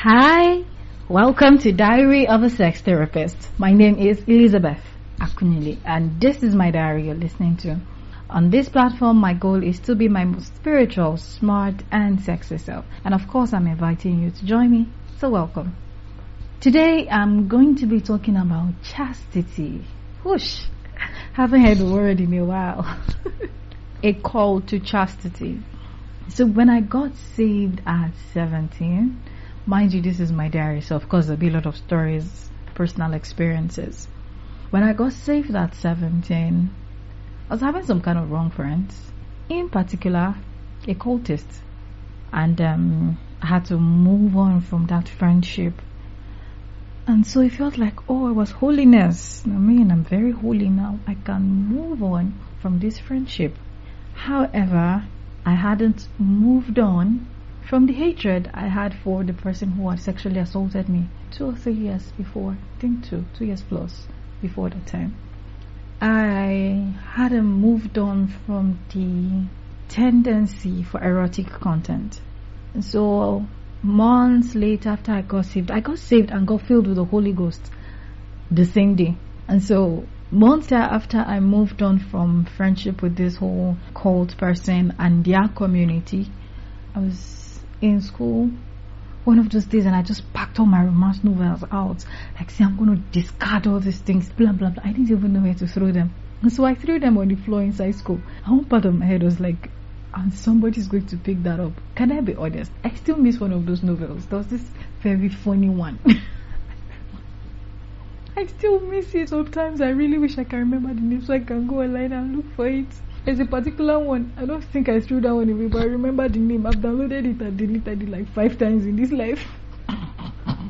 Hi, welcome to Diary of a Sex Therapist. My name is Elizabeth Akunyili, and this is my diary you're listening to. On this platform, my goal is to be my most spiritual, smart, and sexy self. And of course, I'm inviting you to join me, so welcome. Today, I'm going to be talking about chastity. Whoosh! Haven't heard the word in a while. a call to chastity. So when I got saved at 17, mind you, this is my diary, so of course there'll be a lot of stories, personal experiences. When I got saved at 17, I was having some kind of wrong friends, in particular, a cultist. And um, I had to move on from that friendship. And so it felt like, oh, it was holiness. I mean, I'm very holy now. I can move on from this friendship. However, I hadn't moved on from the hatred I had for the person who had sexually assaulted me two or three years before. I think two, two years plus before that time. I hadn't moved on from the tendency for erotic content. So months later after I got saved, I got saved and got filled with the Holy Ghost the same day. And so months after I moved on from friendship with this whole cult person and their community, I was in school one of those days and I just packed all my romance novels out. Like, see, I'm going to discard all these things, blah, blah, blah. I didn't even know where to throw them. And so I threw them on the floor inside school. And one part of my head was like, and somebody's going to pick that up. Can I be honest? I still miss one of those novels. There was this very funny one. I still miss it sometimes. I really wish I can remember the name so I can go online and look for it. There's a particular one. I don't think I threw that one away, but I remember the name. I've downloaded it and deleted it like five times in this life. I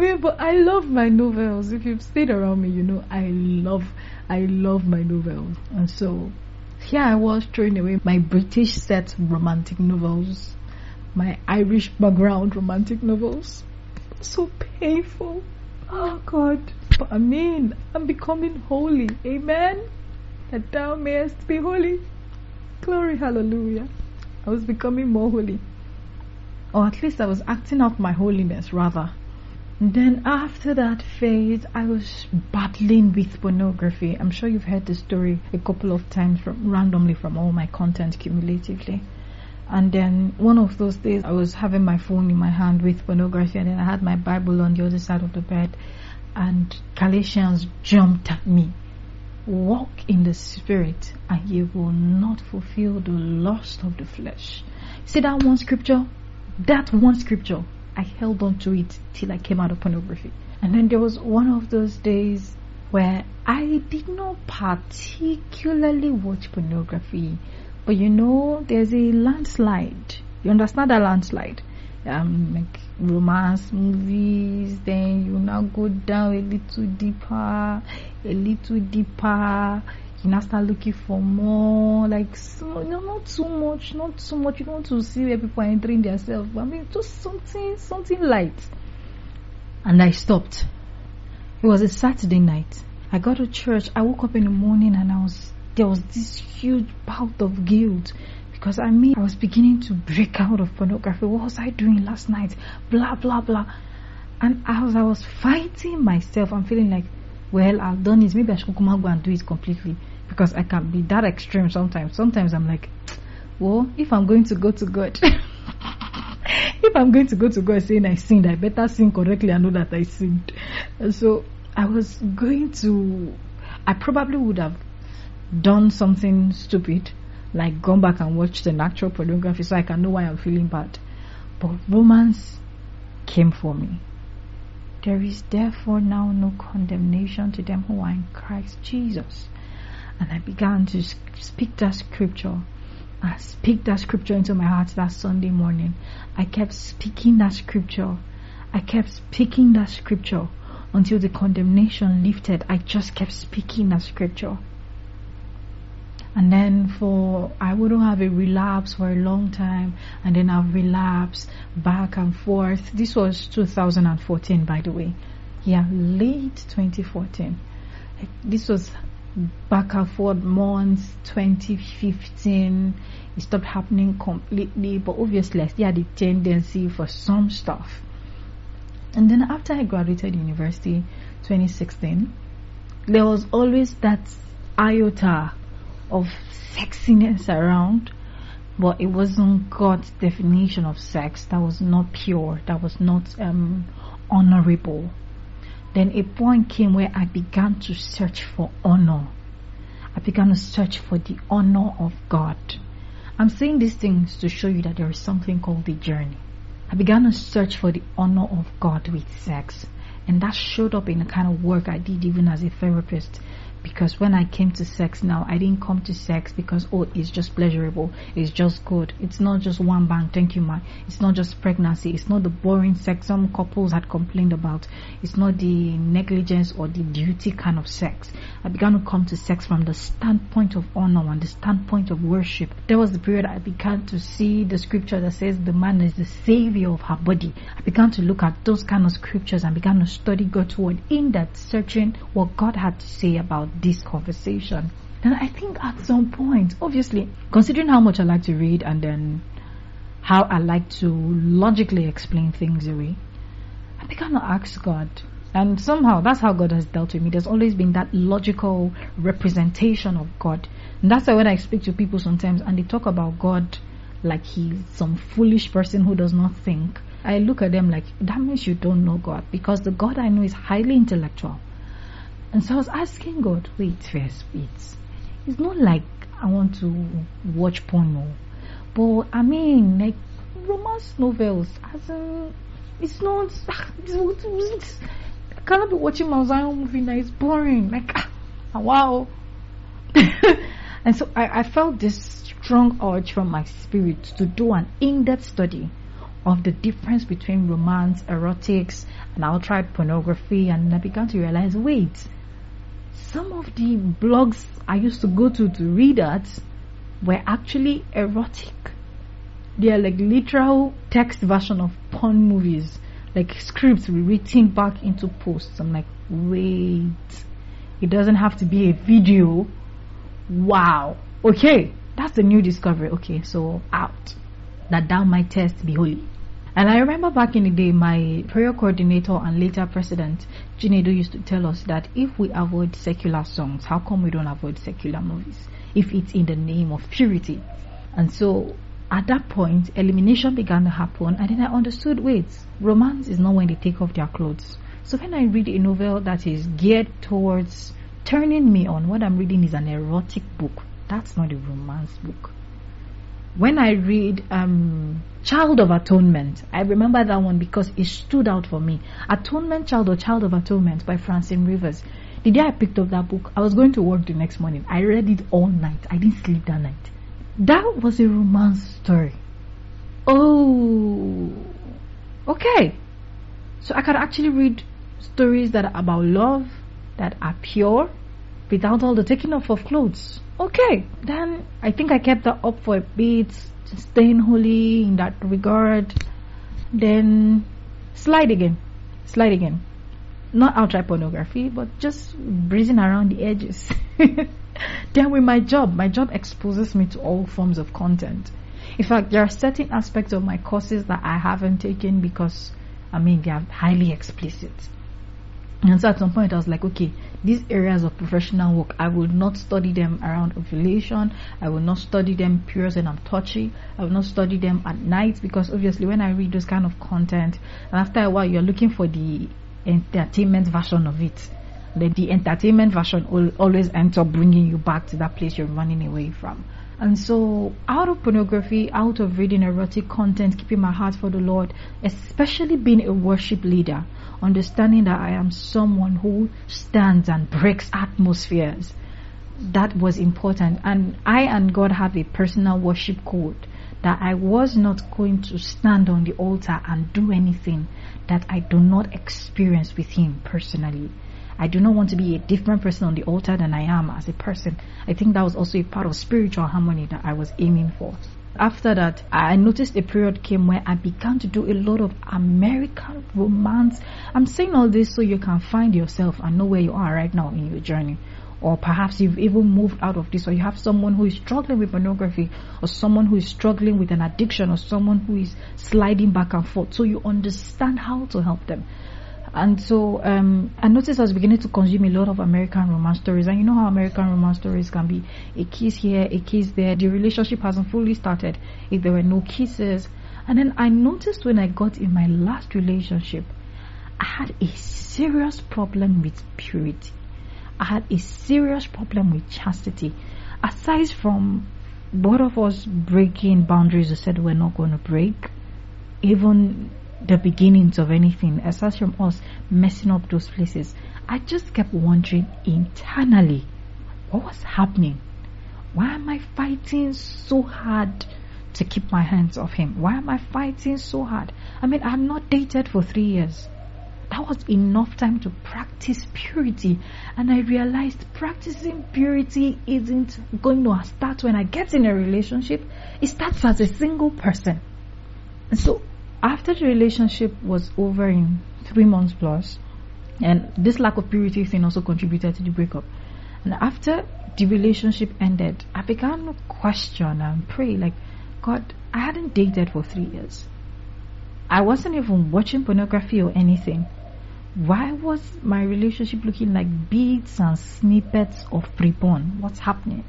mean, but I love my novels. If you've stayed around me, you know I love, I love my novels. And so, here I was throwing away my British set romantic novels, my Irish background romantic novels. So painful. Oh God. But I mean, I'm becoming holy. Amen. That thou mayest be holy. Glory, hallelujah. I was becoming more holy. Or at least I was acting out my holiness, rather. Then after that phase, I was battling with pornography. I'm sure you've heard the story a couple of times from randomly from all my content cumulatively. And then one of those days, I was having my phone in my hand with pornography, and then I had my Bible on the other side of the bed, and Galatians jumped at me. Walk in the Spirit, and you will not fulfill the lust of the flesh. See that one scripture? That one scripture, I held on to it till I came out of pornography. And then there was one of those days where I did not particularly watch pornography but you know, there's a landslide. You understand that landslide? Um, like romance movies, then you now go down a little deeper, a little deeper. You now start looking for more, like so, know, not too much, not too much. You don't want to see where people are entering themselves. I mean, just something, something light. And I stopped. It was a Saturday night. I got to church. I woke up in the morning and I was there was this huge bout of guilt because I mean I was beginning to break out of pornography. What was I doing last night? Blah blah blah. And as I was fighting myself, I'm feeling like, well, I've done it. Maybe I should come out and do it completely because I can be that extreme sometimes. Sometimes I'm like, well, if I'm going to go to God, if I'm going to go to God saying I sinned, I better sin correctly and know that I sinned. And so I was going to, I probably would have done something stupid, like gone back and watched the natural pornography so I can know why I'm feeling bad. But Romans came for me. There is therefore now no condemnation to them who are in Christ Jesus. And I began to speak that scripture. I speak that scripture into my heart that Sunday morning. I kept speaking that scripture. I kept speaking that scripture until the condemnation lifted. I just kept speaking that scripture and then for I wouldn't have a relapse for a long time and then I've relapsed back and forth. This was 2014 by the way. Yeah, late 2014. This was back and forth months 2015 it stopped happening completely but obviously i still had the tendency for some stuff and then after i graduated university 2016 there was always that iota of sexiness around but it wasn't god's definition of sex that was not pure that was not um, honorable then a point came where I began to search for honor. I began to search for the honor of God. I'm saying these things to show you that there is something called the journey. I began to search for the honor of God with sex. And that showed up in the kind of work I did even as a therapist because when I came to sex now, I didn't come to sex because oh, it's just pleasurable, it's just good. It's not just one bang, thank you, ma. It's not just pregnancy. It's not the boring sex some couples had complained about. It's not the negligence or the duty kind of sex. I began to come to sex from the standpoint of honor and the standpoint of worship. There was the period I began to see the scripture that says the man is the savior of her body. I began to look at those kind of scriptures and began to study God's word in that searching what God had to say about this conversation. And I think at some point, obviously, considering how much I like to read and then how I like to logically explain things away, I began to ask God. And somehow that's how God has dealt with me. There's always been that logical representation of God. And that's why when I speak to people sometimes and they talk about God like he's some foolish person who does not think, I look at them like, that means you don't know God. Because the God I know is highly intellectual. And so I was asking God, wait first, wait. It's not like I want to watch porno. But I mean, like romance novels, as in, it's not, it's, I cannot be watching my Zion movie that is boring. Like, ah, wow. and so I, I felt this strong urge from my spirit to do an in-depth study of the difference between romance, erotics, and outright pornography, and I began to realize, wait, some of the blogs I used to go to to read at were actually erotic. They are like literal text version of porn movies, like scripts written back into posts. I'm like, wait, it doesn't have to be a video. Wow. Okay, that's the new discovery. Okay, so out. That thou might test be holy. And I remember back in the day, my prayer coordinator and later president, Jinedo, used to tell us that if we avoid secular songs, how come we don't avoid secular movies? If it's in the name of purity. And so at that point, elimination began to happen, and then I understood wait, romance is not when they take off their clothes. So when I read a novel that is geared towards turning me on, what I'm reading is an erotic book. That's not a romance book when I read um, Child of Atonement, I remember that one because it stood out for me. Atonement Child or Child of Atonement by Francine Rivers. The day I picked up that book, I was going to work the next morning. I read it all night. I didn't sleep that night. That was a romance story. Oh, okay. So I could actually read stories that are about love, that are pure, without all the taking off of clothes. Okay, then I think I kept that up for a bit, staying holy in that regard. Then slide again, slide again. Not outright pornography, but just breezing around the edges. then with my job, my job exposes me to all forms of content. In fact, there are certain aspects of my courses that I haven't taken because, I mean, they are highly explicit. And so at some point I was like, okay, these areas of professional work, I will not study them around ovulation. I will not study them periods when I'm touchy. I will not study them at night because obviously when I read those kind of content, and after a while you're looking for the entertainment version of it. Then the entertainment version will always ends up bringing you back to that place you're running away from. And so, out of pornography, out of reading erotic content, keeping my heart for the Lord, especially being a worship leader, understanding that I am someone who stands and breaks atmospheres. That was important. And I and God have a personal worship code that I was not going to stand on the altar and do anything that I do not experience with Him personally. I do not want to be a different person on the altar than I am as a person. I think that was also a part of spiritual harmony that I was aiming for after that, I noticed a period came where I began to do a lot of American romance. I'm saying all this so you can find yourself and know where you are right now in your journey. or perhaps you've even moved out of this, or you have someone who is struggling with pornography, or someone who is struggling with an addiction, or someone who is sliding back and forth, so you understand how to help them. And so um, I noticed I was beginning to consume a lot of American romance stories. And you know how American romance stories can be a kiss here, a kiss there. The relationship hasn't fully started if there were no kisses. And then I noticed when I got in my last relationship, I had a serious problem with purity. I had a serious problem with chastity. Aside from both of us breaking boundaries we said we're not going to break, even the beginnings of anything, aside from us messing up those places, I just kept wondering internally what was happening. Why am I fighting so hard to keep my hands off him? Why am I fighting so hard? I mean, I'm not dated for three years. That was enough time to practice purity. And I realized practicing purity isn't going to start when I get in a relationship. It starts as a single person. And so after the relationship was over in three months plus, and this lack of purity thing also contributed to the breakup. And after the relationship ended, I began to question and pray, like, God, I hadn't dated for three years. I wasn't even watching pornography or anything. Why was my relationship looking like beats and snippets of pre-porn? What's happening?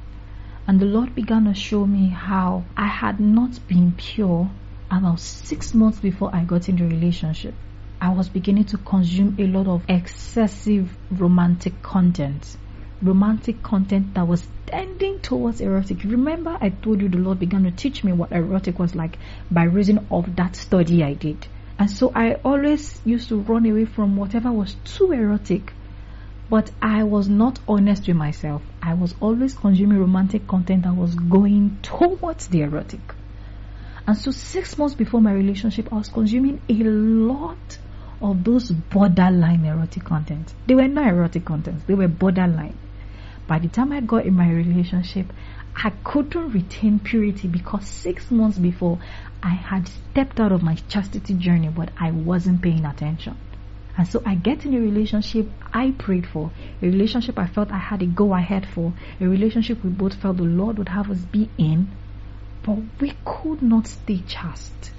And the Lord began to show me how I had not been pure about six months before I got into relationship, I was beginning to consume a lot of excessive romantic content. Romantic content that was tending towards erotic. Remember, I told you the Lord began to teach me what erotic was like by reason of that study I did. And so I always used to run away from whatever was too erotic. But I was not honest with myself. I was always consuming romantic content that was going towards the erotic. And so six months before my relationship, I was consuming a lot of those borderline erotic content. They were not erotic contents, they were borderline. By the time I got in my relationship, I couldn't retain purity because six months before I had stepped out of my chastity journey, but I wasn't paying attention. And so I get in a relationship I prayed for, a relationship I felt I had a go ahead for, a relationship we both felt the Lord would have us be in, but we could not stay chaste.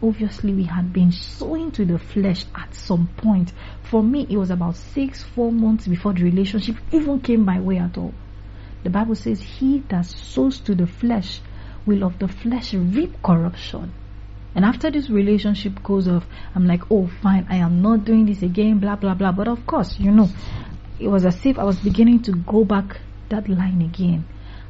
Obviously, we had been sowing to the flesh at some point. For me, it was about six, four months before the relationship even came my way at all. The Bible says, He that sows to the flesh will of the flesh reap corruption. And after this relationship goes off, I'm like, oh, fine, I am not doing this again, blah, blah, blah. But of course, you know, it was as if I was beginning to go back that line again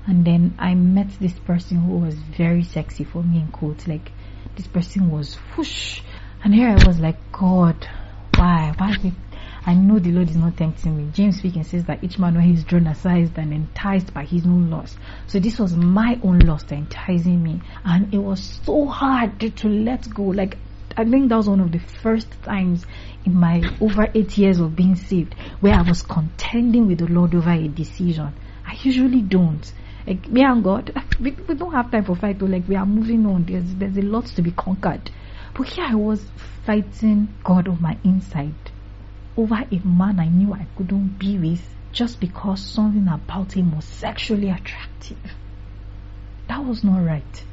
and then I met this person who was very sexy for me in quotes like this person was whoosh and here I was like God why why did I know the Lord is not tempting me. James speaking says that each man when he is drawn aside and enticed by his own lust. So this was my own lust enticing me. And it was so hard to let go. Like I think that was one of the first times in my over eight years of being saved where I was contending with the Lord over a decision. I usually don't. Like me and God, we, we don't have time for fight. Like we are moving on. There's there's a lot to be conquered. But here I was fighting God of my inside over a man I knew I couldn't be with just because something about him was sexually attractive. That was not right.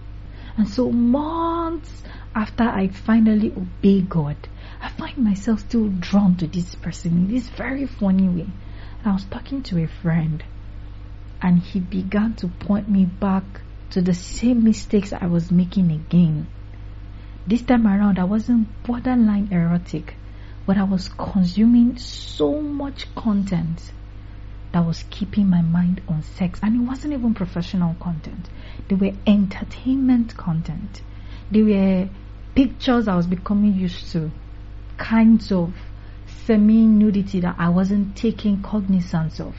And so months after I finally obey God, I find myself still drawn to this person in this very funny way. And I was talking to a friend and he began to point me back to the same mistakes I was making again. This time around, I wasn't borderline erotic, but I was consuming so much content that was keeping my mind on sex. And it wasn't even professional content, they were entertainment content, they were pictures I was becoming used to, kinds of semi nudity that I wasn't taking cognizance of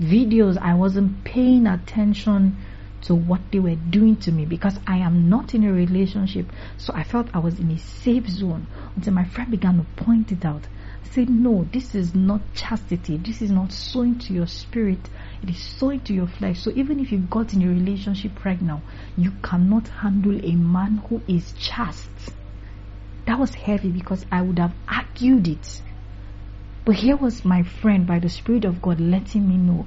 videos, I wasn't paying attention to what they were doing to me because I am not in a relationship. So I felt I was in a safe zone until my friend began to point it out. Said, No, this is not chastity. This is not sowing to your spirit. It is sowing to your flesh. So even if you got in a relationship right now, you cannot handle a man who is chaste. That was heavy because I would have argued it but here was my friend by the Spirit of God letting me know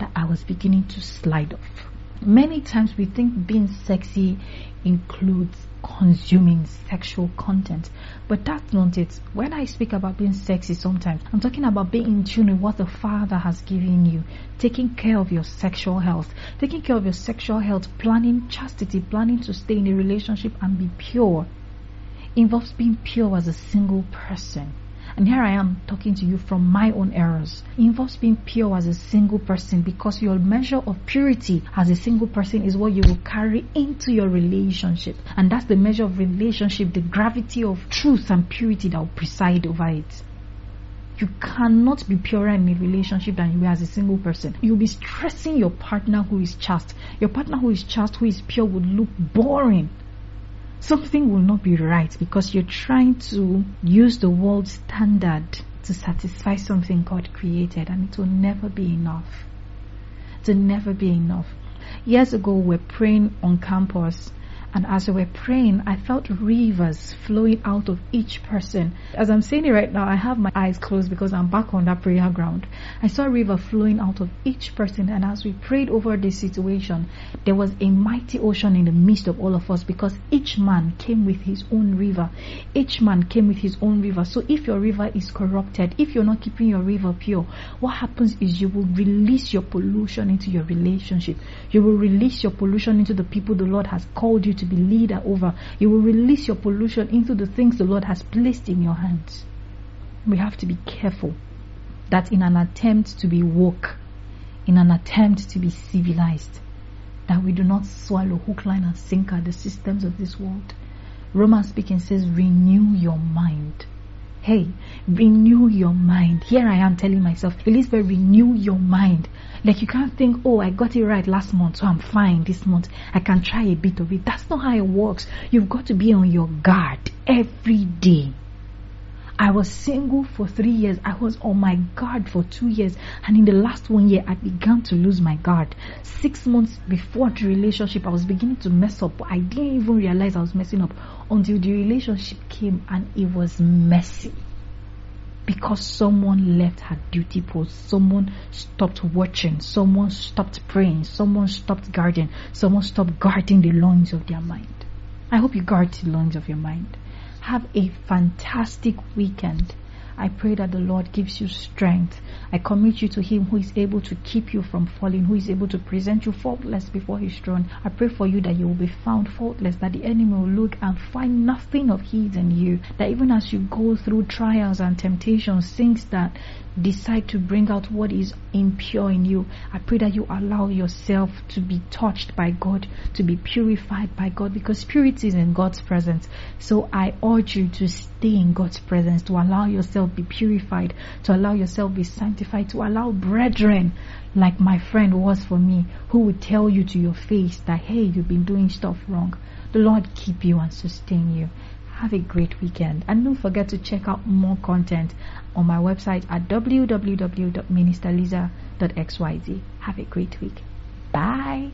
that I was beginning to slide off. Many times we think being sexy includes consuming sexual content, but that's not it. When I speak about being sexy sometimes, I'm talking about being in tune with what the Father has given you, taking care of your sexual health, taking care of your sexual health, planning chastity, planning to stay in a relationship and be pure. Involves being pure as a single person and here I am talking to you from my own errors. It involves being pure as a single person because your measure of purity as a single person is what you will carry into your relationship. And that's the measure of relationship, the gravity of truth and purity that will preside over it. You cannot be purer in a relationship than you are as a single person. You'll be stressing your partner who is chaste. Your partner who is chaste, who is pure, would look boring something will not be right because you're trying to use the world standard to satisfy something God created and it will never be enough. It will never be enough. Years ago, we we're praying on campus and as we were praying, I felt rivers flowing out of each person. As I'm saying it right now, I have my eyes closed because I'm back on that prayer ground. I saw a river flowing out of each person. And as we prayed over this situation, there was a mighty ocean in the midst of all of us because each man came with his own river. Each man came with his own river. So if your river is corrupted, if you're not keeping your river pure, what happens is you will release your pollution into your relationship. You will release your pollution into the people the Lord has called you to to be leader over. You will release your pollution into the things the Lord has placed in your hands. We have to be careful that in an attempt to be woke, in an attempt to be civilized, that we do not swallow hook, line, and sinker the systems of this world. Romans speaking says, renew your mind. Hey, renew your mind. Here I am telling myself, Elizabeth, renew your mind. Like you can't think, oh, I got it right last month, so I'm fine this month. I can try a bit of it. That's not how it works. You've got to be on your guard every day. I was single for three years. I was on my guard for two years. And in the last one year, I began to lose my guard. Six months before the relationship, I was beginning to mess up. I didn't even realize I was messing up until the relationship came and it was messy because someone left her duty post, someone stopped watching, someone stopped praying, someone stopped guarding, someone stopped guarding the loins of their mind. I hope you guard the loins of your mind. Have a fantastic weekend. I pray that the Lord gives you strength. I commit you to Him who is able to keep you from falling, who is able to present you faultless before His throne. I pray for you that you will be found faultless, that the enemy will look and find nothing of His in you. That even as you go through trials and temptations, things that decide to bring out what is impure in you, I pray that you allow yourself to be touched by God, to be purified by God, because purity is in God's presence. So I urge you to stay in God's presence, to allow yourself be purified, to allow yourself be sanctified, to allow brethren like my friend was for me, who would tell you to your face that, hey, you've been doing stuff wrong. The Lord keep you and sustain you. Have a great weekend. And don't forget to check out more content on my website at www.ministerliza.xyz. Have a great week. Bye.